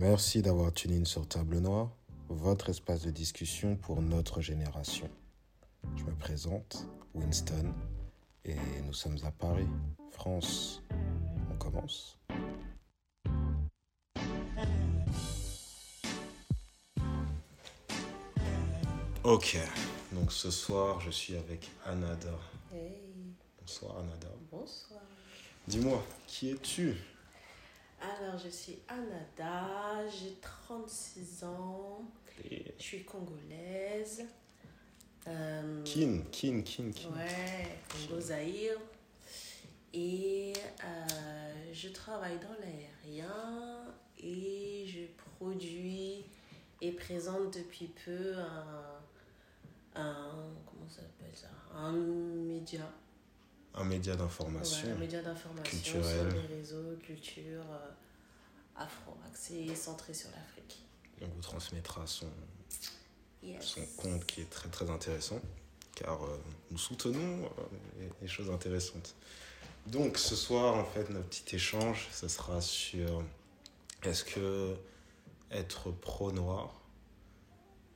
Merci d'avoir tuné in sur Table Noire, votre espace de discussion pour notre génération. Je me présente, Winston, et nous sommes à Paris, France. On commence Ok, donc ce soir je suis avec Anada. Hey, Bonsoir Anada. bonsoir. Dis-moi, qui es-tu? Alors, je suis Anada, j'ai 36 ans, Et- je suis congolaise. Euh, Kin, Kin, Kin, Kin. Ouais, Congo Zaïre. Et euh, je travaille dans l'aérien et je produis et présente depuis peu un, un comment ça s'appelle ça? Un média Un média d'information. Ouais, un média d'information culturel. sur les réseaux, culture euh, afro, axé centré sur l'Afrique. On vous transmettra son, Yes. son compte qui est très très intéressant car euh, nous soutenons euh, les, les choses intéressantes. Donc ce soir en fait notre petit échange ce sera sur est-ce que être pro-noir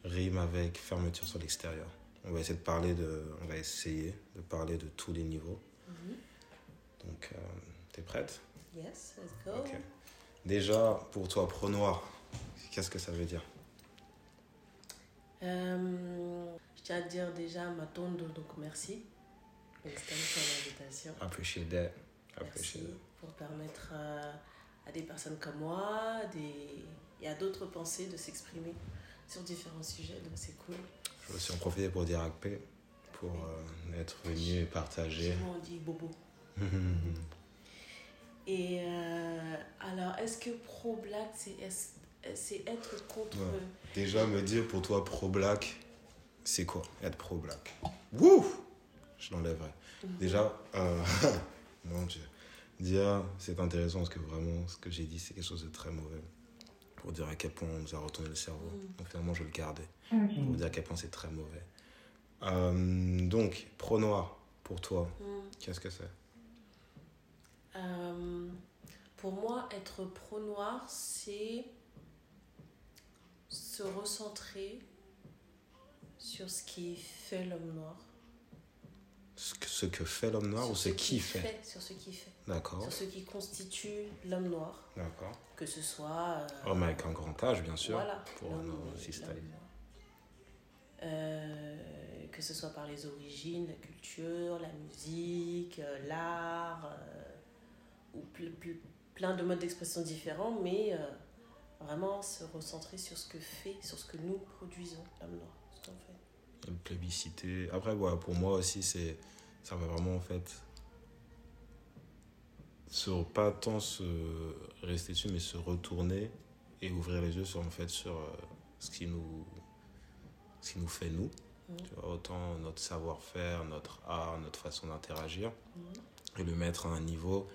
rime avec fermeture sur l'extérieur? On va essayer de parler de on va essayer de parler de tous les niveaux. Mhm. Donc euh, t'es prête? Yes, let's go. Déjà pour toi pro-noir qu'est-ce que ça veut dire? Euh, je tiens à te dire déjà ma tonde, donc merci. Winston pour l'invitation. Appreciate that. Merci Appreciate that. pour permettre à, à des personnes comme moi des, et à d'autres pensées de s'exprimer sur différents sujets, donc c'est cool. Je veux aussi en profiter pour dire Akpe, pour euh, être venu et partager. On dit bobo. Et euh, alors, est-ce que pro-black, c'est être contre. Ouais. Déjà, me dire pour toi pro-black, c'est quoi être pro-black Wouh Je l'enlèverai. Déjà, euh, mon Dieu. Dire, c'est intéressant parce que vraiment, ce que j'ai dit, c'est quelque chose de très mauvais. Pour dire à quel point on nous a retourné le cerveau. Mm. Donc finalement, je le gardais. Pour dire à quel point c'est très mauvais. Euh, donc, pro-noir, pour toi, Mm. qu'est-ce que c'est? Euh, pour moi, être pro-noir, c'est se recentrer sur ce qui fait l'homme noir. ce que, ce que fait l'homme noir Sur ou ce qui fait Sur ce qui fait. D'accord, Sur ce qui constitue l'homme noir. d'accord. Que ce soit. euh, Homme avec un grand âge, bien sûr. Voilà. pour nos systèmes. Euh, que ce soit par les origines, la culture, la musique, euh, l'art, euh, ou ple- ple- plein de modes d'expression différents, mais vraiment se recentrer sur ce que fait, sur ce que nous produisons, l'homme noir, ce qu'on fait. Le plébiscité. Après, pour moi aussi, c'est ça va vraiment en fait sur pas tant se rester dessus, mais se retourner et ouvrir les yeux sur en fait sur euh, ce qui nous ce qui nous fait nous. Tu vois, autant notre savoir-faire, notre art, notre façon d'interagir et le mettre à un niveau.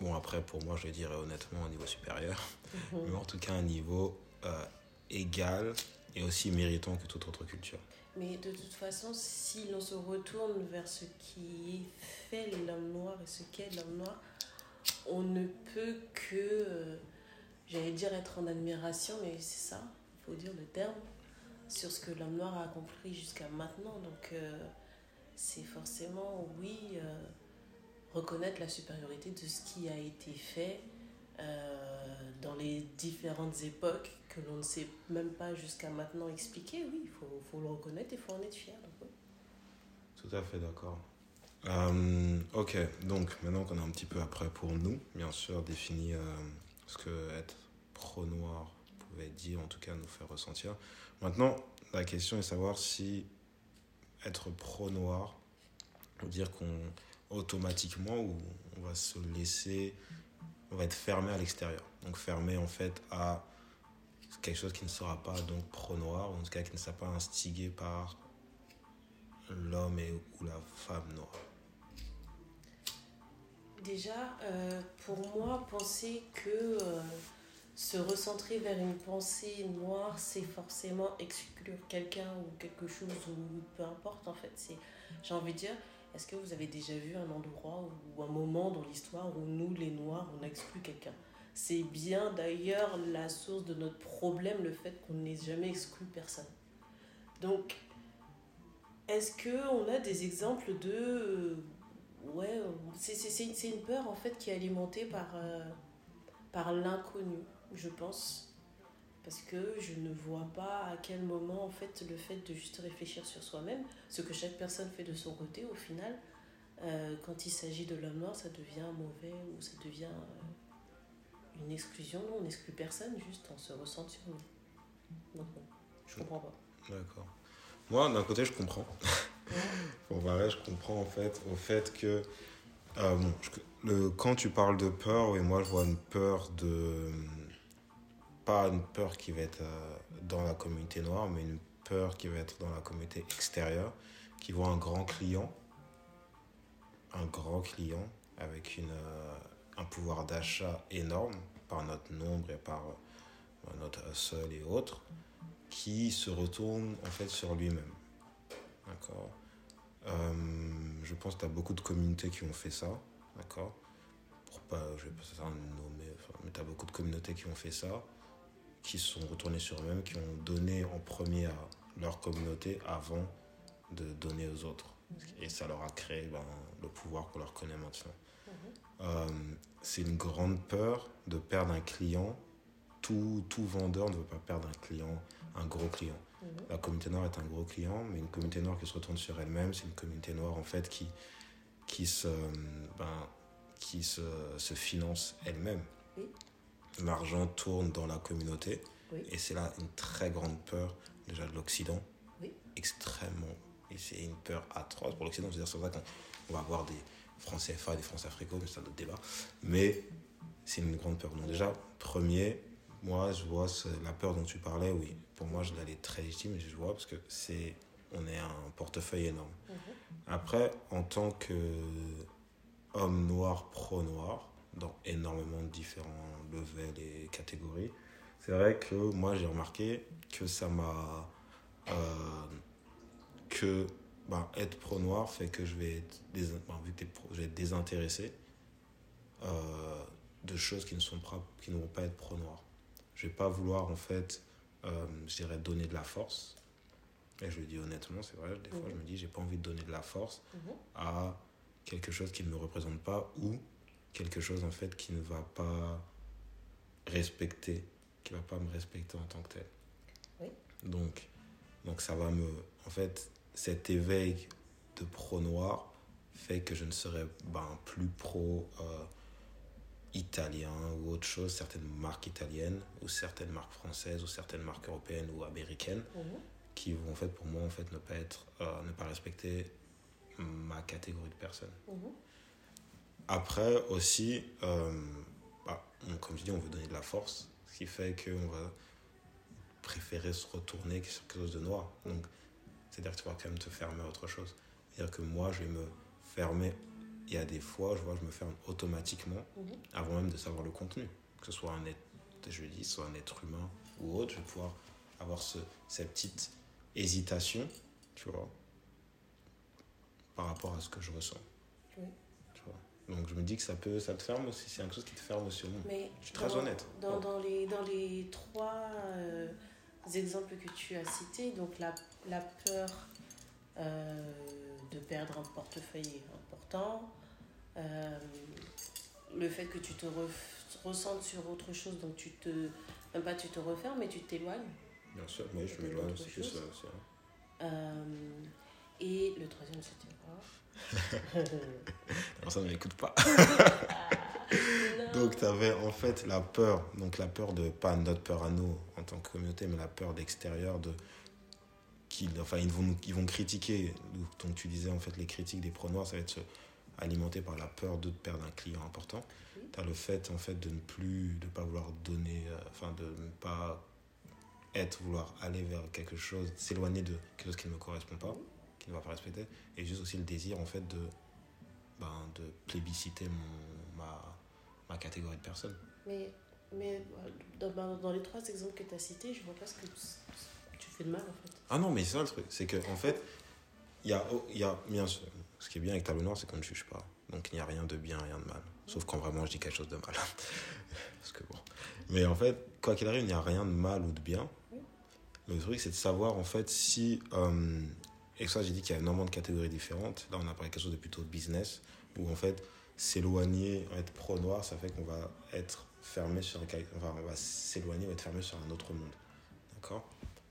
Bon, après, pour moi, je dirais honnêtement un niveau supérieur. mais en tout cas un niveau euh, égal et aussi méritant que toute autre culture. Mais de toute façon, si l'on se retourne vers ce qui fait l'homme noir et ce qu'est l'homme noir, on ne peut que, euh, j'allais dire, être en admiration, mais c'est ça, il faut dire le terme, sur ce que l'homme noir a accompli jusqu'à maintenant. Donc, euh, c'est forcément, oui, euh, reconnaître la supériorité de ce qui a été fait dans les différentes époques que l'on ne sait même pas jusqu'à maintenant expliquer, oui, il faut, faut le reconnaître et il faut en être fier. Tout à fait d'accord. Euh, ok, donc maintenant qu'on est un petit peu après pour nous, bien sûr, défini euh, ce que être pro-noir pouvait dire, en tout cas nous faire ressentir. Maintenant, la question est de savoir si être pro-noir veut dire qu'on automatiquement ou on va se laisser, on va être fermé à l'extérieur. Donc fermé en fait à quelque chose qui ne sera pas donc pro-noir, en tout cas qui ne sera pas instigé par l'homme ou la femme noire. Déjà, euh, pour moi, penser que euh, se recentrer vers une pensée noire, c'est forcément exclure quelqu'un ou quelque chose, ou peu importe, en fait. J'ai envie de dire, est-ce que vous avez déjà vu un endroit ou un moment dans l'histoire où nous, les Noirs, on exclut quelqu'un? C'est bien d'ailleurs la source de notre problème, le fait qu'on n'ait jamais exclu personne. Donc, est-ce qu'on a des exemples de... Euh, ouais, c'est une peur en fait qui est alimentée par, euh, par l'inconnu, je pense. Parce que je ne vois pas à quel moment, en fait, le fait de juste réfléchir sur soi-même, ce que chaque personne fait de son côté, au final, euh, quand il s'agit de l'homme noir, ça devient mauvais ou ça devient une exclusion. Non, on n'exclut personne, juste on se ressent sur nous. Donc, je comprends pas. D'accord. Moi, d'un côté, je comprends. Pour vrai, je comprends en fait au fait que euh, le, quand tu parles de peur, oui, moi je vois une peur de. Pas une peur qui va être euh, dans la communauté noire, mais une peur qui va être dans la communauté extérieure, qui voit un grand client, un grand client avec une, euh, un pouvoir d'achat énorme par notre nombre et par notre seul et autres, qui se retourne en fait sur lui-même. D'accord? Euh, Je pense que tu as beaucoup de communautés qui ont fait ça. D'accord? Pour pas, je vais pas ça nommer, mais tu as beaucoup de communautés qui ont fait ça, qui se sont retournées sur eux-mêmes, qui ont donné en premier à leur communauté avant de donner aux autres. Et ça leur a créé ben, le pouvoir qu'on leur connaît maintenant. Euh, c'est une grande peur de perdre un client. Tout, tout vendeur ne veut pas perdre un client un gros client. Mhm. La communauté noire est un gros client, mais une communauté noire qui se retourne sur elle-même, c'est une communauté noire en fait qui, qui, se, ben, qui se, se finance elle-même. L'argent tourne dans la communauté et c'est là une très grande peur déjà de l'Occident. Extrêmement. Et c'est une peur atroce pour l'Occident. C'est-à-dire c'est vrai qu'on va avoir des francs CFA, des francs africains, mais c'est un autre débat. Mais c'est une grande peur. Donc déjà, premier, moi, je vois la peur dont tu parlais, oui. Pour moi, je l'allais très légitime, je vois, parce que c'est, on est un portefeuille énorme. Mhm. Après, en tant que homme noir, pro-noir, dans énormément de différents levels et catégories, c'est vrai que moi, j'ai remarqué que ça m'a. Euh, que ben, être pro-noir fait que je vais être, ben, vu que je vais être désintéressé euh, de choses qui ne, sont pas, qui ne vont pas être pro-noir. Je vais pas vouloir, en fait, euh, je dirais, donner de la force. Et je le dis honnêtement, c'est vrai, des fois, je me dis, j'ai pas envie de donner de la force mhm. à quelque chose qui ne me représente pas ou quelque chose, en fait, qui ne va pas respecter, qui va pas me respecter en tant que tel. Oui. Donc, donc, ça va me. En fait, cet éveil de pro-noir fait que je ne serai ben, plus pro. Euh, italien ou autre chose, certaines marques italiennes ou certaines marques françaises ou certaines marques européennes ou américaines mhm. qui vont en fait pour moi en fait ne pas être euh, ne pas respecter ma catégorie de personnes. Mhm. Après aussi, euh, bah, comme je dis, on veut donner de la force, ce qui fait qu'on va préférer se retourner sur quelque chose de noir. Donc, c'est-à-dire que tu vas quand même te fermer à autre chose. C'est-à-dire que moi, je vais me fermer il y a des fois, je vois, je me ferme automatiquement mhm. avant même de savoir le contenu. Que ce soit un être, je dis, soit un être humain ou autre, je vais pouvoir avoir ce, cette petite hésitation, tu vois, par rapport à ce que je ressens. Oui. Tu vois. Donc je me dis que ça peut, ça te ferme aussi, c'est quelque chose qui te ferme aussi au monde. Mais je suis très honnête. Dans, dans, les, dans les trois euh, exemples que tu as cités, donc la, la peur euh, de perdre un portefeuille important, euh, le fait que tu te ressentes sur autre chose, donc tu te. Même pas tu te refermes, mais tu t'éloignes. Bien sûr, mais je m'éloigne, c'est que ça. Euh, et le troisième, c'était quoi Non, ça ne m'écoute pas? donc, tu avais en fait la peur, donc la peur de, pas notre peur à nous tant que communauté, mais la peur d'extérieur, de. Qui, enfin, ils vont, ils vont critiquer. Donc, tu disais, en fait, les critiques des pro-noirs, ça va être alimenté par la peur de perdre un client important. Tu as le fait, en fait, de ne plus, de pas vouloir donner, euh, enfin, de ne pas être, vouloir aller vers quelque chose, s'éloigner de quelque chose qui ne me correspond pas, qui ne va pas respecter, et juste aussi le désir, en fait, de, ben, de plébisciter mon, ma, ma catégorie de personnes. Mais, mais dans, dans les trois exemples que tu as cités, je vois pas ce que tu fais de mal, en fait. Ah non, mais c'est ça le truc, c'est que, en fait, il y a, y a bien ce qui est bien avec Tableau Noir, c'est qu'on ne juge pas. Donc il n'y a rien de bien, rien de mal. Sauf quand vraiment je dis quelque chose de mal. Parce que bon. Mais en fait, quoi qu'il arrive, il n'y a rien de mal ou de bien. Le truc, c'est de savoir en fait si. euh, et ça, j'ai dit qu'il y a énormément de catégories différentes. Là, on a parlé quelque chose de plutôt business, où en fait, s'éloigner, être pro-noir, ça fait qu'on va être fermé sur un. Enfin, on va s'éloigner être fermé sur un autre monde. D'accord?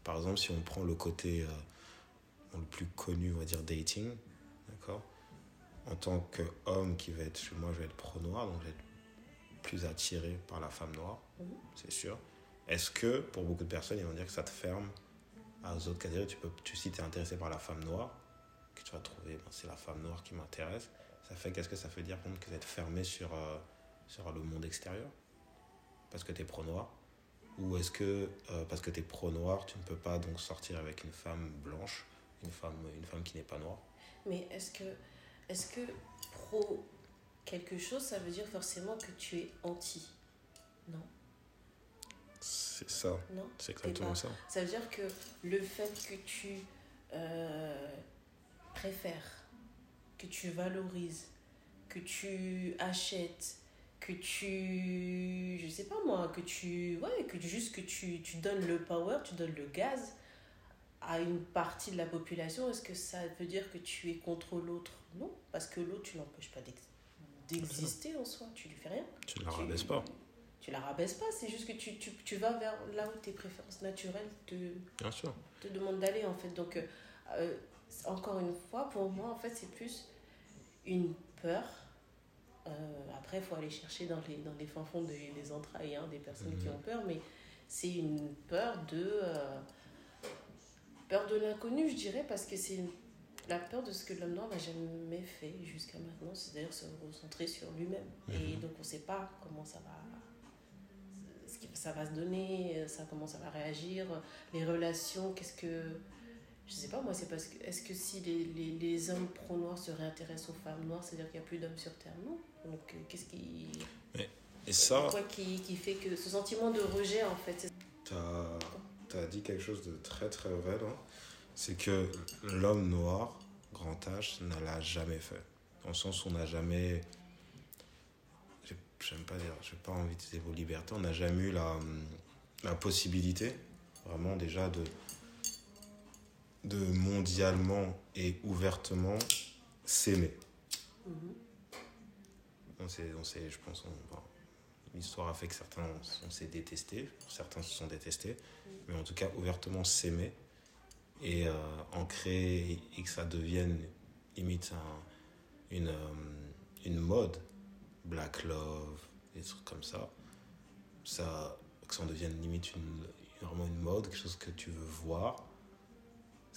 Par exemple, si on prend le côté euh, le plus connu, on va dire dating, d'accord? En tant qu'homme qui va être. Moi, je vais être pro-noir, donc je vais être plus attiré par la femme noire, Mhm. c'est sûr. Est-ce que, pour beaucoup de personnes, ils vont dire que ça te ferme à aux autres catégories tu peux, tu, Si tu es intéressé par la femme noire, que tu vas trouver, ben, c'est la femme noire qui m'intéresse, ça fait qu'est-ce que ça veut dire que d'être fermé sur, euh, sur le monde extérieur? Parce que tu es pro-noir Ou est-ce que, euh, parce que tu es pro-noir, tu ne peux pas donc sortir avec une femme blanche, une femme, une femme qui n'est pas noire? Mais est-ce que, est-ce que pro quelque chose, ça veut dire forcément que tu es anti? Non, C'est ça, non? c'est exactement ça. Ça veut dire que le fait que tu euh, préfères, que tu valorises, que tu achètes, que tu, je sais pas moi, que tu, ouais, que juste que tu, tu donnes le power, tu donnes le gaz à une partie de la population, est-ce que ça veut dire que tu es contre l'autre? Non, parce que l'autre, tu l'empêches pas d'ex- d'exister en soi, tu lui fais rien. Tu ne la rabaisses pas, Tu la rabaisses pas, c'est juste que tu, tu, tu vas vers là où tes préférences naturelles te, bien sûr. te demandent d'aller en fait. Donc, euh, euh, encore une fois, pour moi, en fait, c'est plus une peur. Euh, après, il faut aller chercher dans les, dans les fins fonds des, des entrailles hein, des personnes qui Mhm. ont peur, mais c'est une peur de. euh, peur de l'inconnu, je dirais, parce que c'est la peur de ce que l'homme noir n'a jamais fait jusqu'à maintenant, c'est-à-dire se recentrer sur lui-même. Et Mhm. donc, on ne sait pas comment ça va. ce qui- Ça va se donner, ça, comment ça va réagir, les relations, qu'est-ce que. Je sais pas, moi, c'est parce que. Est-ce que si les, les, les hommes pro-noirs se réintéressent aux femmes noires, c'est-à-dire qu'il n'y a plus d'hommes sur Terre Non? Donc, euh, qu'est-ce qui. Et ça, Quoi qui, qui fait que. Ce sentiment de rejet, en fait. c'est- tu as, dit quelque chose de très très vrai là. C'est que l'homme noir, grand H, ne l'a jamais fait. Dans le sens où on n'a jamais. j'ai- J'aime pas dire, j'ai pas envie d'utiliser vos libertés. On n'a jamais eu la, la possibilité, vraiment déjà, de, de mondialement et ouvertement s'aimer. Mhm. On s'est, on s'est, je pense, on- bon, l'histoire a fait que certains on, s'est détestés, certains se sont détestés, mais en tout cas ouvertement s'aimer et euh, en créer et que ça devienne limite un- une, euh, une mode, black love, des trucs comme ça, ça que ça en devienne limite une, vraiment une mode, quelque chose que tu veux voir,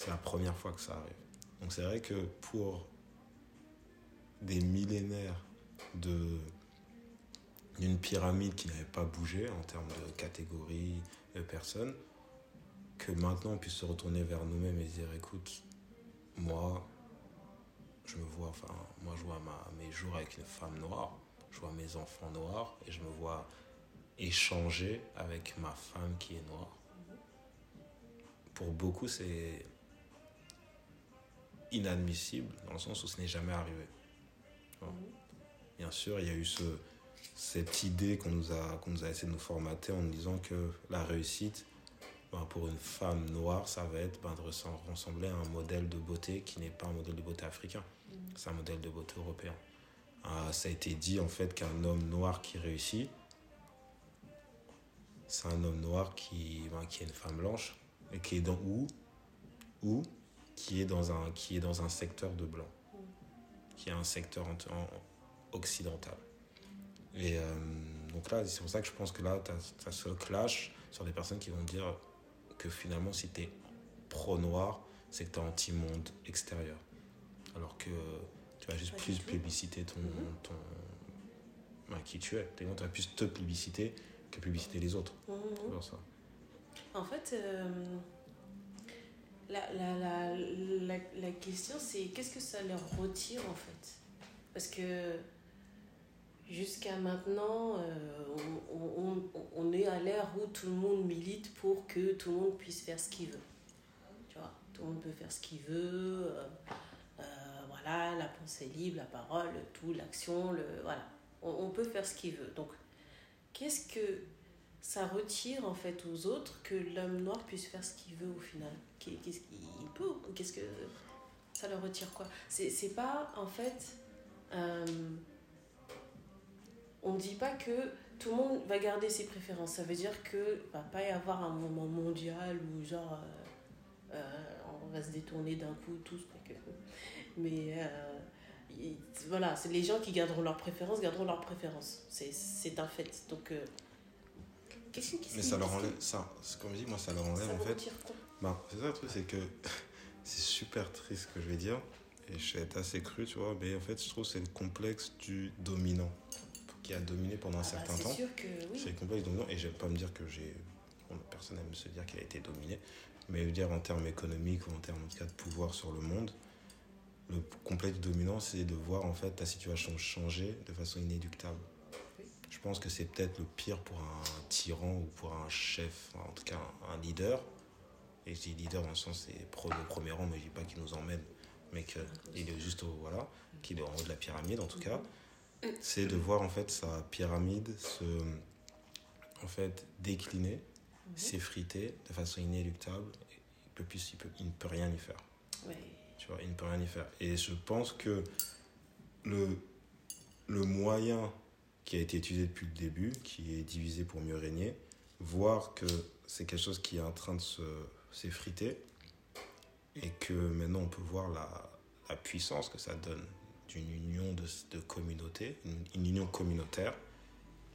c'est la première fois que ça arrive. Donc c'est vrai que pour des millénaires de d'une pyramide qui n'avait pas bougé en termes de catégories de personnes, que maintenant on puisse se retourner vers nous-mêmes et dire écoute, moi, je me vois, enfin, moi je vois ma, mes jours avec une femme noire, je vois mes enfants noirs et je me vois échanger avec ma femme qui est noire. Pour beaucoup, c'est inadmissible dans le sens où ce n'est jamais arrivé. Bien sûr, il y a eu ce, cette idée qu'on nous, a, qu'on nous a essayé de nous formater en nous disant que la réussite, ben, pour une femme noire, ça va être ben, de ressem- ressembler à un modèle de beauté qui n'est pas un modèle de beauté africain, c'est un modèle de beauté européen. Euh, ça a été dit en fait qu'un homme noir qui réussit, c'est un homme noir qui, ben, qui est une femme blanche et qui est dans où? Ou qui est dans un qui est dans un secteur de blanc, qui est un secteur en- en- occidental. Et euh, donc là, c'est pour ça que je pense que là, tu as, ce clash sur des personnes qui vont dire que finalement, si tu es pro-noir, c'est que tu es anti-monde extérieur. Alors que tu vas juste plus publiciter ton, Mhm. ton, ben, qui tu es. Tu vas plus te publiciter que publiciter les autres. Mhm. C'est pour ça. En fait, euh, la, question, c'est qu'est-ce que ça leur retire en fait? Parce que jusqu'à maintenant, euh, on, est à l'ère où tout le monde milite pour que tout le monde puisse faire ce qu'il veut. Tu vois, tout le monde peut faire ce qu'il veut. euh, euh, voilà. la pensée libre, la parole, tout, l'action, le, voilà. On peut faire ce qu'il veut. Donc, qu'est-ce que ça retire en fait aux autres que l'homme noir puisse faire ce qu'il veut au final Qu'est-ce qu'il peut Qu'est-ce que ça leur retire quoi C'est pas en fait. Euh, on ne dit pas que tout le monde va garder ses préférences. Ça veut dire que va pas y avoir un moment mondial où genre euh, euh, on va se détourner d'un coup tous. Mais voilà, c'est les gens qui garderont leurs préférences, garderont leurs préférences. C'est un fait. Donc mais ça leur enlève, ça, comme je dis, moi ça leur enlève en fait. Bah, c'est ça le truc, c'est que c'est super triste ce que je vais dire, et je vais être assez cru, tu vois, mais en fait je trouve c'est le complexe du dominant qui a dominé pendant un ah bah, certain temps. C'est le complexe dominant, et j'aime pas me dire que j'ai. personne n'aime se dire qu'il a été dominé, mais je veux dire en termes économiques ou en termes en tout cas de pouvoir sur le monde, le complexe dominant c'est de voir en fait ta situation changer de façon inéductable. Je pense que c'est peut-être le pire pour un tyran ou pour un chef, en tout cas un leader. Et je dis leader dans le sens, c'est de premier rang, mais je dis pas qu'il nous emmène, mais qu'il est juste au, voilà, qu'il est en haut de la pyramide en tout cas. C'est de voir en fait sa pyramide se, en fait, décliner, mhm. s'effriter de façon inéluctable. Il, peut plus, il, peut, il ne peut rien y faire. Tu vois, il ne peut rien y faire. Et je pense que le, le moyen qui a été utilisé depuis le début, qui est divisé pour mieux régner, voir que c'est quelque chose qui est en train de s'effriter et que maintenant on peut voir la, puissance que ça donne d'une union de, de communauté, une, union communautaire,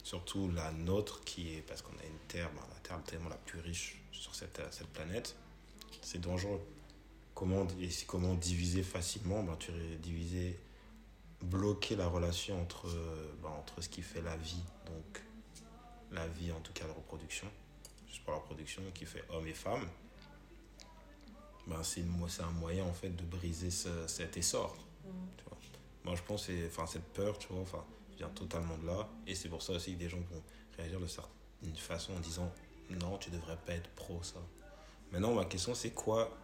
surtout la nôtre qui est, parce qu'on a une terre, ben, la terre tellement la plus riche sur cette, cette planète, c'est dangereux. Comment, comment diviser facilement ben, Tu diviser bloquer la relation entre, bah, entre ce qui fait la vie, donc la vie en tout cas de reproduction, juste pour la reproduction, qui fait homme et femme, ben c'est un moyen en fait de briser ce, cet essor. Mm. Tu vois. Moi je pense que cette peur, tu vois, enfin, vient totalement de là. Et c'est pour ça aussi que des gens vont réagir de certaine façon en disant non, tu devrais pas être pro ça. Maintenant, ma question c'est quoi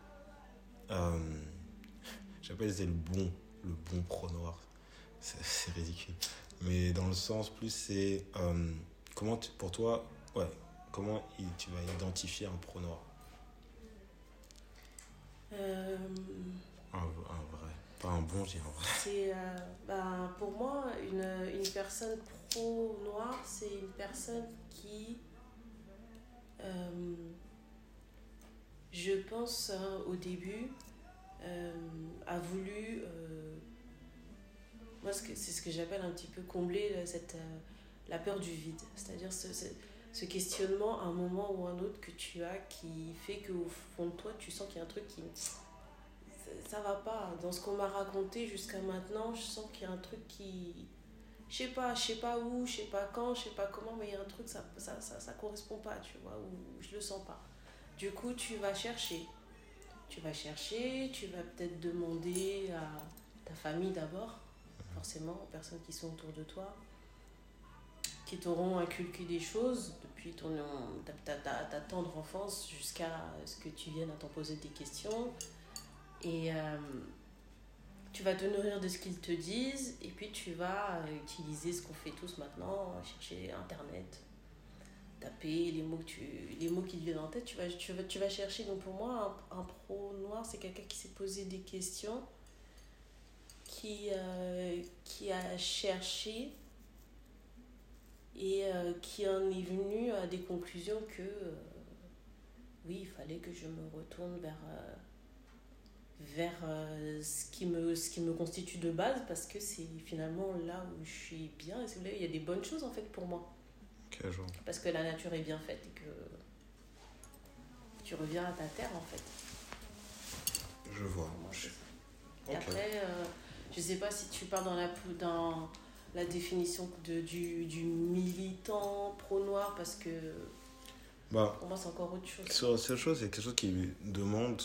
euh, J'appelle c'est le bon, le bon pro noir c'est ridicule. Mais dans le sens plus, c'est euh, comment pour toi, ouais, comment tu vas identifier un pro noir? Euh, un, vrai, pas un bon, j'ai un vrai. C'est, euh, bah, pour moi, une, une personne pro noir, c'est une personne qui, je pense, hein, au début, a voulu moi, c'est ce que j'appelle un petit peu combler cette, euh, la peur du vide. C'est-à-dire ce, ce, questionnement à un moment ou un autre que tu as qui fait qu'au fond de toi, tu sens qu'il y a un truc qui. Ça, va pas. Dans ce qu'on m'a raconté jusqu'à maintenant, je sens qu'il y a un truc qui. Je sais pas, je sais pas où, je sais pas quand, je sais pas comment, mais il y a un truc, ça, ça, ça, ça correspond pas, tu vois, ou je le sens pas. Du coup, tu vas chercher. Tu vas chercher, tu vas peut-être demander à ta famille d'abord forcément aux personnes qui sont autour de toi, qui t'auront inculqué des choses depuis ton, ta, ta, ta tendre enfance jusqu'à ce que tu viennes à t'en poser des questions. Et euh, tu vas te nourrir de ce qu'ils te disent et puis tu vas utiliser ce qu'on fait tous maintenant, chercher Internet, taper les mots, tu, les mots qui te viennent en tête. Tu vas, tu vas, tu vas chercher. Donc pour moi, un, un pro noir, c'est quelqu'un qui s'est posé des questions qui, euh, qui a cherché et euh, qui en est venu à des conclusions que euh, oui, il fallait que je me retourne vers, vers ce, qui me, ce qui me constitue de base parce que c'est finalement là où je suis bien et il y a des bonnes choses en fait pour moi. Parce que la nature est bien faite et que tu reviens à ta terre en fait. Je vois. Et après, je ne sais pas si tu pars dans la, dans la définition de, du, du militant pro-noir parce que bah, pour moi c'est encore autre chose. Sur cette chose, c'est quelque chose qui demande,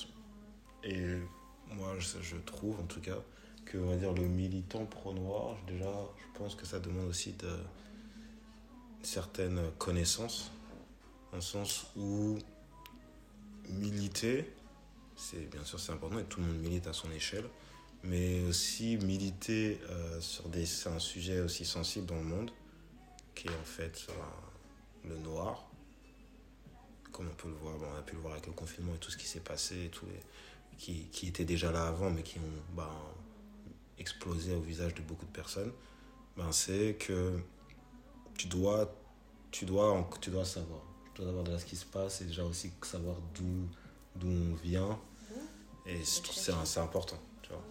et moi je, je, trouve en tout cas, que on va dire, le militant pro-noir, déjà je pense que ça demande aussi de certaines connaissances, dans le sens où militer, c'est bien sûr c'est important et tout le monde milite à son échelle, mais aussi militer euh, sur des, c'est un sujet aussi sensible dans le monde, qui est en fait euh, le noir. Comme on peut le voir, bon, on a pu le voir avec le confinement et tout ce qui s'est passé, et tout les, qui, qui étaient déjà là avant, mais qui ont bah, explosé au visage de beaucoup de personnes. Ben, c'est que tu dois, tu, dois, tu dois savoir. Tu dois savoir de là ce qui se passe et déjà aussi savoir d'où, d'où on vient. Et trouve que c'est, c'est important. Tu vois.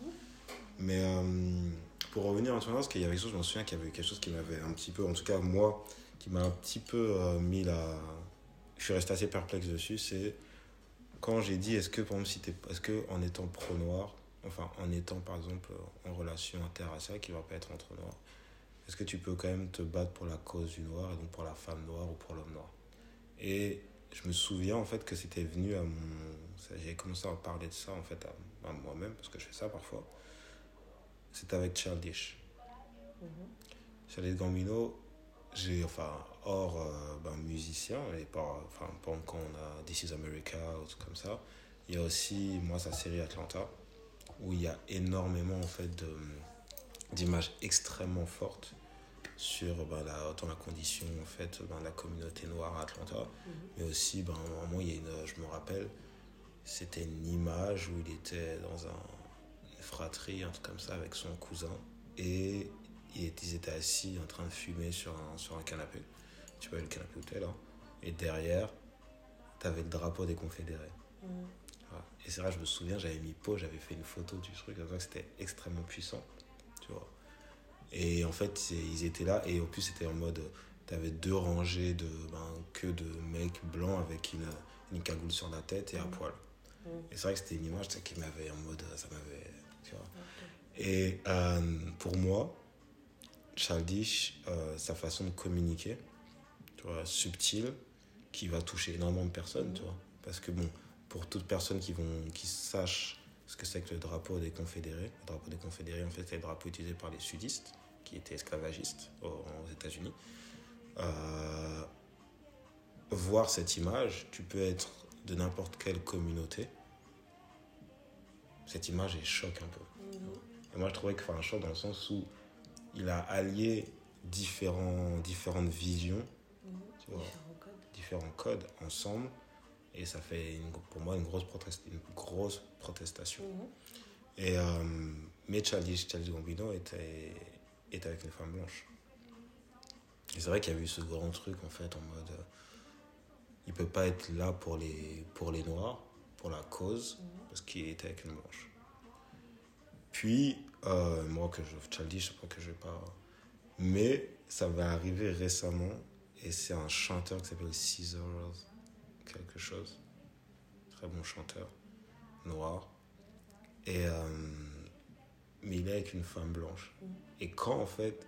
Mais euh, pour revenir en parce qu'il y avait quelque chose, je me souviens qu'il y avait quelque chose qui m'avait un petit peu, en tout cas moi, qui m'a un petit peu euh, mis la. Je suis resté assez perplexe dessus, c'est quand j'ai dit est-ce que, par exemple, si t'es, est-ce que en étant pro-noir, enfin en étant par exemple en relation interraciale qui va pas être entre noirs, est-ce que tu peux quand même te battre pour la cause du noir, et donc pour la femme noire ou pour l'homme noir? Et je me souviens en fait que c'était venu à mon. J'avais commencé à parler de ça en fait à, à moi-même, parce que je fais ça parfois. C'était avec Childish. Mhm. Childish Gambino, j'ai, enfin, hors euh, ben, musicien, et pas, enfin, pas quand on a This is America ou tout comme ça, il y a aussi, moi, sa série Atlanta, où il y a énormément en fait d'images extrêmement fortes sur ben, la, autant la condition en fait ben, de la communauté noire à Atlanta Mhm. mais aussi ben, à un moment il y a une je me rappelle c'était une image où il était dans un, fratrie un truc comme ça avec son cousin et ils étaient assis en train de fumer sur un, sur un canapé tu vois le canapé t'es là et derrière t'avais le drapeau des confédérés voilà. Et c'est vrai, je me souviens, j'avais mis pause, j'avais fait une photo du truc, c'était extrêmement puissant, tu vois. Et en fait, ils étaient là, et en plus, c'était en mode, t'avais deux rangées de, ben, que de mecs blancs avec une, une cagoule sur la tête et à Mhm. poil. Mhm. Et c'est vrai que c'était une image qui m'avait en mode, ça m'avait, Et euh, pour moi, Childish, euh, sa façon de communiquer, tu vois, subtile, qui va toucher énormément de personnes, tu vois. Parce que bon, pour toute personne qui, vont, qui sache ce que c'est que le drapeau des confédérés, le drapeau des confédérés, en fait, c'est le drapeau utilisé par les sudistes, qui étaient esclavagistes aux, aux États-Unis. Euh, voir cette image, tu peux être de n'importe quelle communauté. Cette image est choc un peu. Et moi, je trouvais que un choc dans le sens où il a allié différents, différentes visions, Différents codes. ensemble. Et ça fait pour moi une grosse, protestation. Et, euh, mais Charlie, Charlie Gambino était, était avec une femme blanche. Et c'est vrai qu'il y a eu ce grand truc en fait en mode. euh, il peut pas être là pour les, pour les noirs, pour la cause, parce qu'il était avec une blanche. Puis, euh, moi, que je, Chaldi, je sais pas que je vais pas. Mais ça va arriver récemment, et c'est un chanteur qui s'appelle Caesar quelque chose. Très bon chanteur, noir. Et, euh, mais il est avec une femme blanche. Et quand, en fait,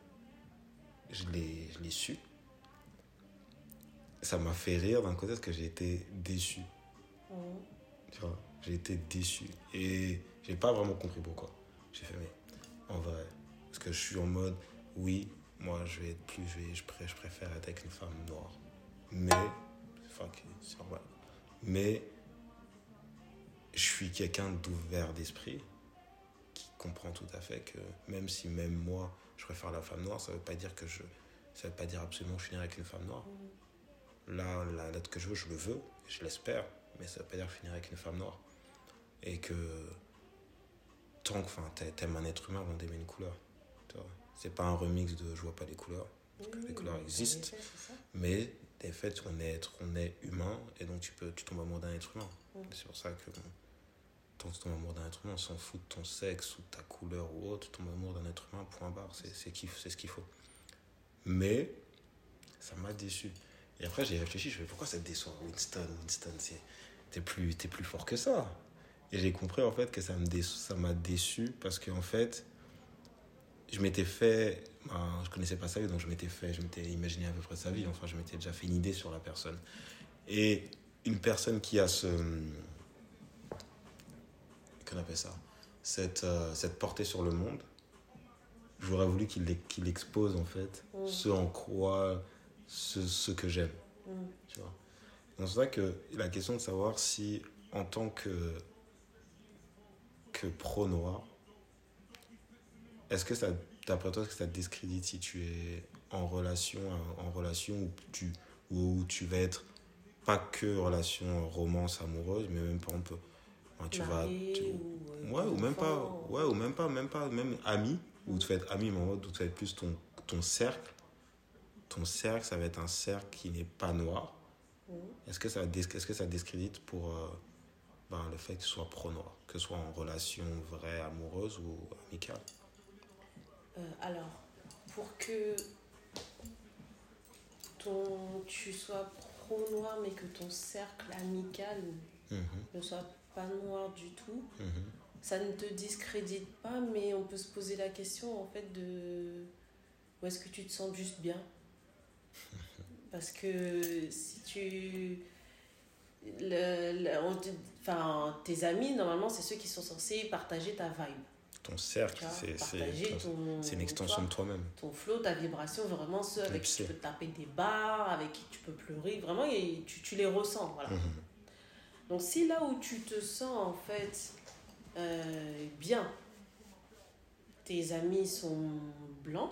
je l'ai su, ça m'a fait rire d'un côté parce que j'ai été déçu. Mhm. Tu vois, j'ai été déçu. Et j'ai pas vraiment compris pourquoi. J'ai fait, mais en vrai, parce que je suis en mode, oui, moi je vais être plus, je, vais, je, pré- je préfère être avec une femme noire. Mais, fuck, c'est normal. Mais, je suis quelqu'un d'ouvert d'esprit qui comprend tout à fait que même si même moi je préfère la femme noire, ça veut pas dire que je. Ça veut pas dire absolument que je finirai avec une femme noire. Mhm. Là, la date que je veux, je le veux, je l'espère, mais ça veut pas dire finir avec une femme noire. Et que tant que t'aimes un être humain avant d'aimer une couleur. C'est pas un remix de je vois pas les couleurs, que les couleurs En existent. mais des faits, on est, être, on est humain et donc tu, peux, tu tombes amoureux d'un être humain. Mm. C'est pour ça que bon, tant que tu tombes amoureux d'un être humain, on s'en fout de ton sexe ou de ta couleur ou autre, tu tombes amoureux d'un être humain, point barre, c'est, ce qu'il faut. Mais ça m'a déçu. Et après, j'ai réfléchi, je me pourquoi ça te déçoit Winston, Winston, c'est, t'es, plus, t'es plus fort que ça. Et j'ai compris en fait que ça, me déço- ça m'a déçu parce qu'en fait, je m'étais fait, ben, je connaissais pas sa vie, donc je m'étais fait, je m'étais imaginé à peu près sa vie, enfin je m'étais déjà fait une idée sur la personne. Et une personne qui a ce, qu'on appelle ça, cette, euh, cette portée sur le monde, j'aurais voulu qu'il qu'il expose en fait Mm. ce en quoi, ce, ce que j'aime. Mhm. Tu vois. C'est vrai que la question de savoir si, en tant que, que pro-noir, est-ce que ça, d'après toi, est-ce que ça te discrédite si tu es en relation, en relation où tu, où tu vas être pas que relation romance amoureuse, mais même par exemple, tu vas, Marié tu- ou, euh, ouais, ou même pas, ouais, ou même pas, même pas, même ami, ou tu vas être ami, mais en mode où tu vas être plus ton, ton cercle. Ton cercle, ça va être un cercle qui n'est pas noir. Est-ce que ça, est-ce que ça discrédite pour euh, ben, le fait que ce soit pro-noir, que ce soit en relation vraie, amoureuse ou amicale? Euh, alors, pour que ton, tu sois pro-noir, mais que ton cercle amical Mhm, ne soit pas noir du tout, mhm. ça ne te discrédite pas, mais on peut se poser la question en fait de où est-ce que tu te sens juste bien? Parce que si tu. Le, le- on te- enfin, tes amis, normalement, c'est ceux qui sont censés partager ta vibe. Ton cercle, c'est c'est- une extension de toi-même. ton flow, ta vibration, vraiment ceux avec qui tu peux taper des barres, avec qui tu peux pleurer, vraiment et tu, tu les ressens. Voilà. Mhm. Donc si là où tu te sens en fait euh, bien, tes amis sont blancs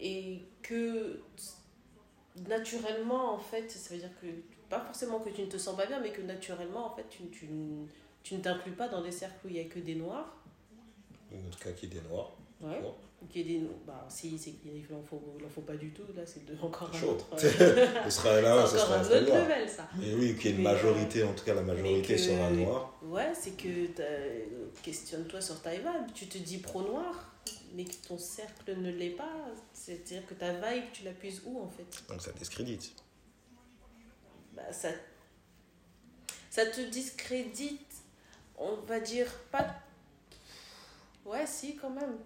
et que naturellement en fait, ça veut dire que pas forcément que tu ne te sens pas bien, mais que naturellement en fait tu, tu, tu ne t'inclus pas dans des cercles où il n'y a que des noirs. En tout cas qui est des noirs. Ouais. Bon. Y ait des bah si c'est qu'il en faut il en faut pas du tout là c'est encore un autre euh, Ce sera là, ce sera un autre noir. level ça Mais oui, qu'il y ait une euh, majorité, en tout cas la majorité que- sera noire. Ouais, c'est que t'as- questionne-toi sur ta vibe. Tu te dis pro-noir, mais que ton cercle ne l'est pas. C'est-à-dire que ta vibe, tu la puises où en fait? Donc ça discrédite. bah, ça, ça te discrédite, on va dire pas. Ouais, si, quand même.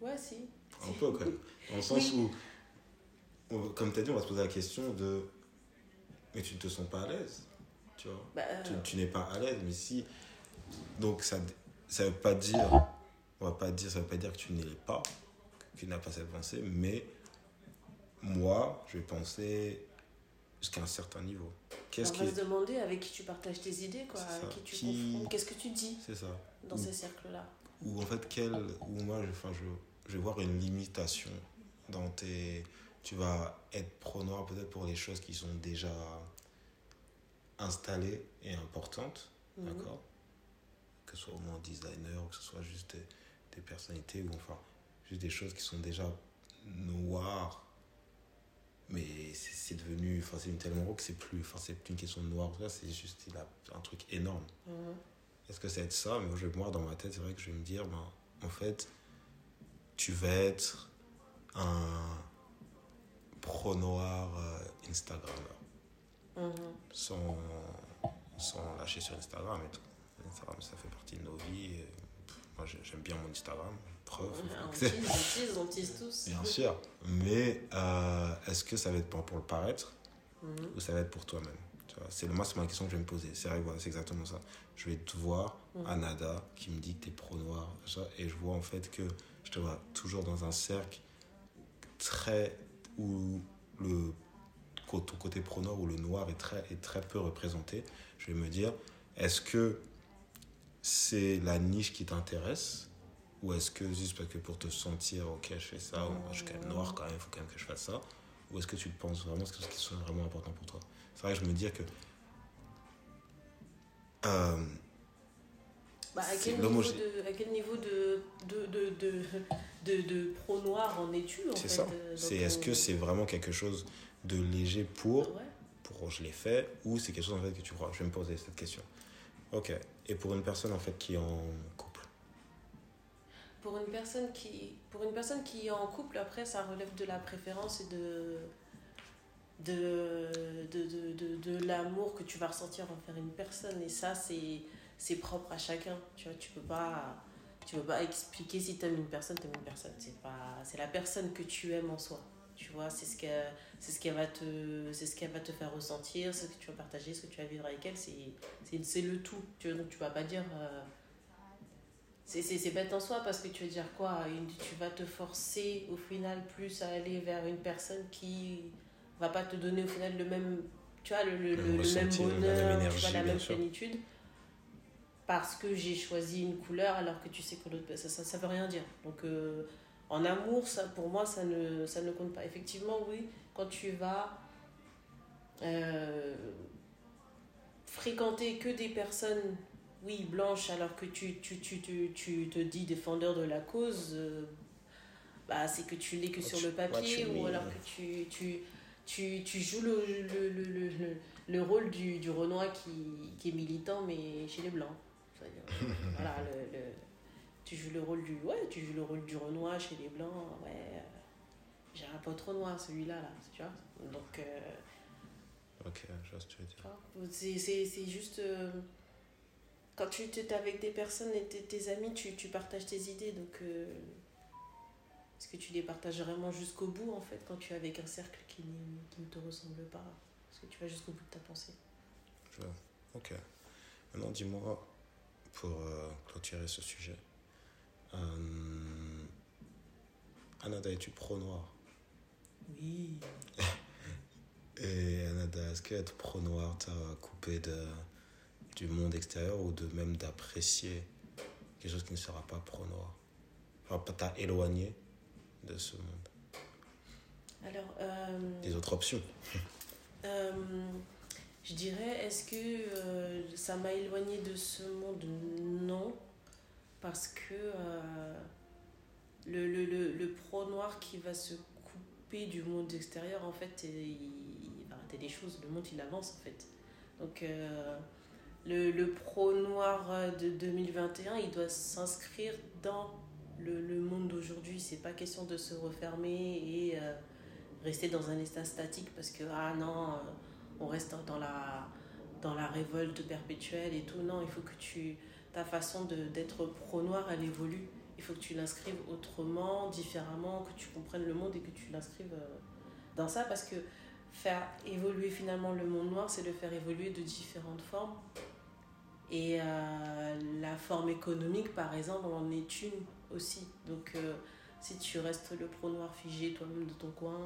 Ouais, si. Un peu quand même. Dans le sens où, on- comme tu as dit, on va se poser la question de mais tu ne te sens pas à l'aise. Tu vois? Bah, tu, tu n'es pas à l'aise, mais si. Donc ça ça veut pas dire. On va pas dire, ça veut pas dire que tu ne l'es pas, que tu n'as pas cette pensée, mais moi, je vais penser jusqu'à un certain niveau. Qu'est-ce on va se demander avec qui tu partages tes idées, quoi, avec qui tu Qui- confrontes. Qu'est-ce que tu dis C'est ça. dans ces cercles-là ou en fait quel ou moi je, enfin, je, je vais voir une limitation dans tes tu vas être pro-noir peut-être pour les choses qui sont déjà installées et importantes Mhm. d'accord? Que ce soit au moins designer ou que ce soit juste des, des personnalités ou enfin juste des choses qui sont déjà noires mais c'est devenu enfin c'est une tellement que c'est plus enfin c'est plus une question de noir c'est juste il a un truc énorme Mhm. est-ce que ça va être ça? Mais moi, je, moi, dans ma tête, c'est vrai que je vais me dire, ben, en fait, tu vas être un pro-noir euh, Instagrammeur. Mhm. Sans, sans lâcher sur Instagram et tout. Instagram, ça fait partie de nos vies. et, pff, moi, j'aime bien mon Instagram. Preuve. On tease, on tease, tous. Bien sûr. Mais euh, est-ce que ça va être pour, le paraître Mhm. ou ça va être pour toi-même c'est moi c'est ma question que je vais me poser c'est vrai voilà, c'est exactement ça je vais te voir Mhm. Anada qui me dit que t'es pro noir et je vois en fait que je te vois toujours dans un cercle très où le ton côté pro noir où le noir est très est très peu représenté je vais me dire est-ce que c'est la niche qui t'intéresse ou est-ce que juste parce que pour te sentir ok je fais ça ou je suis quand même noir quand même il faut quand même que je fasse ça ou est-ce que tu le penses vraiment c'est quelque chose qui soit vraiment important pour toi? C'est vrai que je me dis que euh, Bah, à, C'est quel niveau de, à quel niveau de, de, de, de, de, de pro-noir en es-tu c'est ça. euh, c'est est-ce que c'est vraiment quelque chose de léger pour Ouais. pour je l'ai fait ou c'est quelque chose en fait que tu crois? Je vais me poser cette question ok. Et pour une personne en fait qui est en couple? Pour une personne qui pour une personne qui est en couple, après ça relève de la préférence et de de, de, de, de, l'amour que tu vas ressentir envers une personne. Et ça c'est propre à chacun. Tu vois tu peux pas tu peux pas expliquer si tu aimes une personne tu aimes une personne. C'est la personne que tu aimes en soi tu vois c'est ce que c'est ce qu'elle va te c'est ce qu'elle va te faire ressentir ce que tu vas partager ce que tu vas vivre avec elle c'est c'est le tout tu vois donc tu vas pas dire euh, c'est bête en soi parce que tu veux dire quoi une, Tu vas te forcer au final plus à aller vers une personne qui va pas te donner au final le même, tu vois, le, le, Le même même bonheur, tu énergie, vois, la même sûr. plénitude. parce que j'ai choisi une couleur alors que tu sais que l'autre, ça, ça, ça veut rien dire. Donc euh, en amour, ça, pour moi, ça ne, ça ne compte pas. Effectivement, oui, quand tu vas euh, fréquenter que des personnes, oui, blanches, alors que tu, tu, tu, tu, tu te dis défendeur de la cause, euh, bah, c'est que tu l'es que sur le papier, ou alors que tu, tu, tu, tu joues le, le, le, le, le rôle du, du Renoir qui, qui est militant, mais chez les Blancs. voilà, le, le, tu joues le rôle du ouais, tu joues le rôle du Renoir chez les Blancs, ouais. euh, j'ai un pote Renoir, celui-là, là, tu vois. Donc, euh, Ok, je vois ce que tu veux dire. c'est, c'est, c'est juste. euh, quand tu es avec des personnes et tes, tes amis, tu, tu partages tes idées. Donc, euh, est-ce que tu les partages vraiment jusqu'au bout, en fait, quand tu es avec un cercle qui, qui ne te ressemble pas? Est-ce que tu vas jusqu'au bout de ta pensée? Je vois. Ok. Maintenant, dis-moi, pour clôturer ce sujet, euh, Anada, es-tu pro-noir? Oui. Et Anada, est-ce qu'être pro-noir t'a coupé de, du monde extérieur ou de même d'apprécier quelque chose qui ne sera pas pro-noir? Enfin, t'a éloigné de ce monde? Alors, euh, Des autres options. Euh, je dirais, est-ce que euh, ça m'a éloigné de ce monde? Non, parce que euh, le, le, le, le pro noir qui va se couper du monde extérieur, en fait, il, il va rater des choses. Le monde, il avance, en fait. Donc, euh, le, pro noir de 2021, il doit s'inscrire dans le, le monde d'aujourd'hui. C'est pas question de se refermer et. euh, rester dans un état statique parce que ah non euh, on reste dans la dans la révolte perpétuelle et tout non il faut que tu ta façon d'être pro noir elle évolue. Il faut que tu l'inscrives autrement différemment que tu comprennes le monde et que tu l'inscrives euh, dans ça. Parce que faire évoluer finalement le monde noir c'est le faire évoluer de différentes formes. Et euh, la forme économique par exemple en est une aussi. Donc euh, si tu restes le pro noir figé toi-même de ton coin,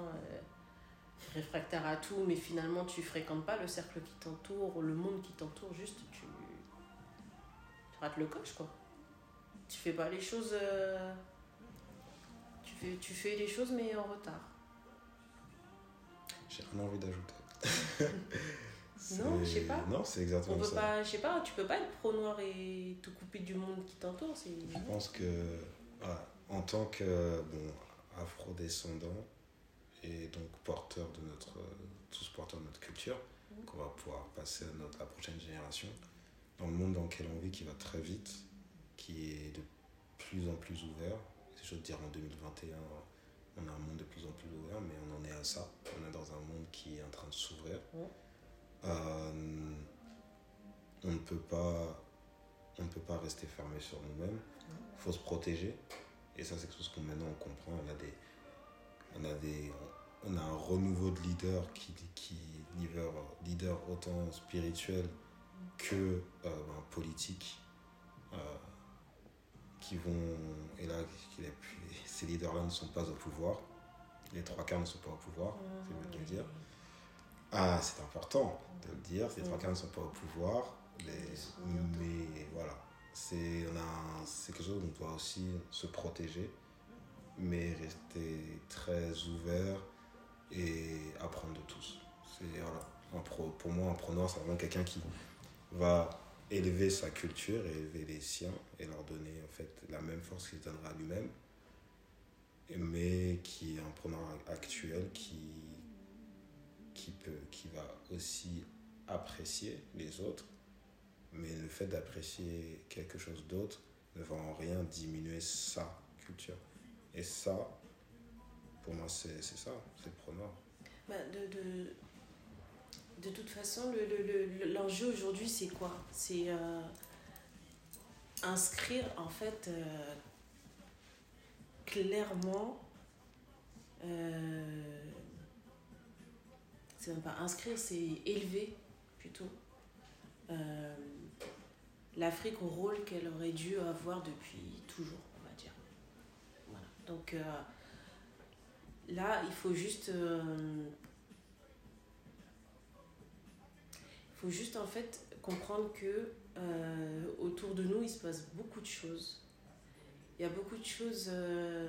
réfractaire à tout, mais finalement tu fréquentes pas le cercle qui t'entoure, le monde qui t'entoure, juste tu, le coche quoi. Tu fais pas les choses. euh, tu, fais, tu fais les choses mais en retard. J'ai rien envie d'ajouter. Non, je sais pas. Non, c'est On exactement peut ça. pas, je sais pas, tu peux pas être pro noir et te couper du monde qui t'entoure. Je pense que, voilà, en tant que bon, afro-descendant et donc porteur de notre, tous porteurs de notre culture, Mhm. qu'on va pouvoir passer à notre, la prochaine génération, dans le monde dans lequel on vit, qui va très vite, qui est de plus en plus ouvert. Je veux dire, en 2021, on a un monde de plus en plus ouvert, mais on en est à ça. On est dans un monde qui est en train de s'ouvrir. Euh, on ne peut pas on ne peut pas rester fermé sur nous-mêmes il faut se protéger et ça c'est quelque chose qu'on maintenant on comprend on a des on a des on a un renouveau de leaders qui qui leader, leader autant spirituel que euh, ben, politique euh, qui vont et là les- ces leaders là ne sont pas au pouvoir les trois quarts ne sont pas au pouvoir c'est cas de le dire ah, c'est important de le dire. Ces trois quarts ne sont pas au pouvoir. Les... Mais voilà, c'est quelque chose dont on doit aussi se protéger, mais rester très ouvert et apprendre de tous. C'est voilà, pro, pour moi, un pro noir, c'est vraiment quelqu'un qui va élever sa culture élever les siens et leur donner en fait la même force qu'il donnera lui-même, mais qui est un noir actuel qui qui, peut, qui va aussi apprécier les autres, mais le fait d'apprécier quelque chose d'autre ne va en rien diminuer sa culture. Et ça, pour moi, c'est ça, c'est pronom. Bah, de, de toute façon, le- le- le- l'enjeu aujourd'hui, c'est quoi? C'est euh, inscrire, en fait, euh, clairement. euh, c'est même pas inscrire, c'est élever plutôt. L'Afrique au rôle qu'elle aurait dû avoir depuis toujours, on va dire. Voilà. Donc là, il faut juste. Faut juste en fait comprendre que euh, autour de nous, il se passe beaucoup de choses. Il y a beaucoup de choses euh,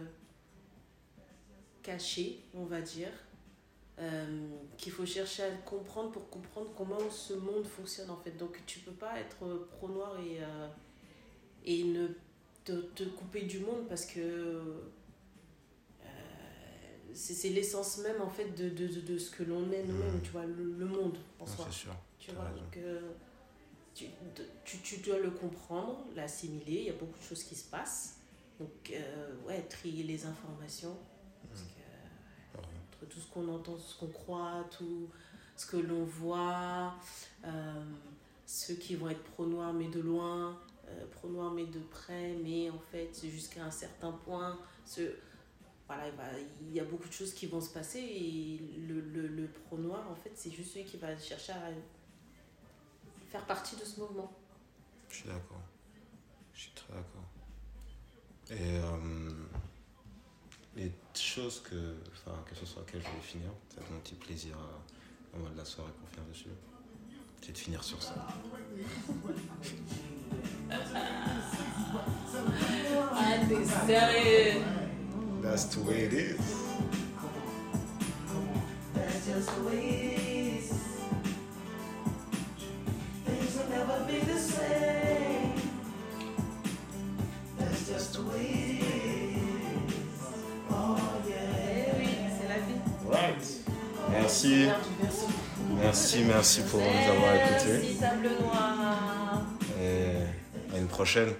cachées, on va dire, euh, qu'il faut chercher à comprendre pour comprendre comment ce monde fonctionne en fait. Donc tu peux pas être pro-noir et, et ne te, te, couper du monde parce que c'est l'essence même en fait de, de, de, ce que l'on est nous-mêmes, mmh. tu vois, le, monde en soi. C'est sûr. Tu vois, donc tu, tu, tu, dois le comprendre, l'assimiler, il y a beaucoup de choses qui se passent. Donc, euh, ouais, trier les informations. Parce mmh. que, entre tout ce qu'on entend, ce qu'on croit, tout ce que l'on voit, euh, ceux qui vont être pro-noirs mais de loin, euh, pro-noirs mais de près, mais en fait, jusqu'à un certain point. Ce, voilà, il y a beaucoup de choses qui vont se passer et le, le, le pro-noir, en fait, c'est juste celui qui va chercher à faire partie de ce mouvement. Je suis d'accord. Je suis très d'accord. Et euh, les choses que, enfin, que ce soit quelle je vais finir, c'est mon petit plaisir euh, au mois de la soirée pour finir dessus. C'est de finir sur ça. ah, t'es sérieux? That's the way it is. That's just the way it is. Merci. Merci, merci pour nous avoir écoutés. Merci, Table Noire. Et à une prochaine.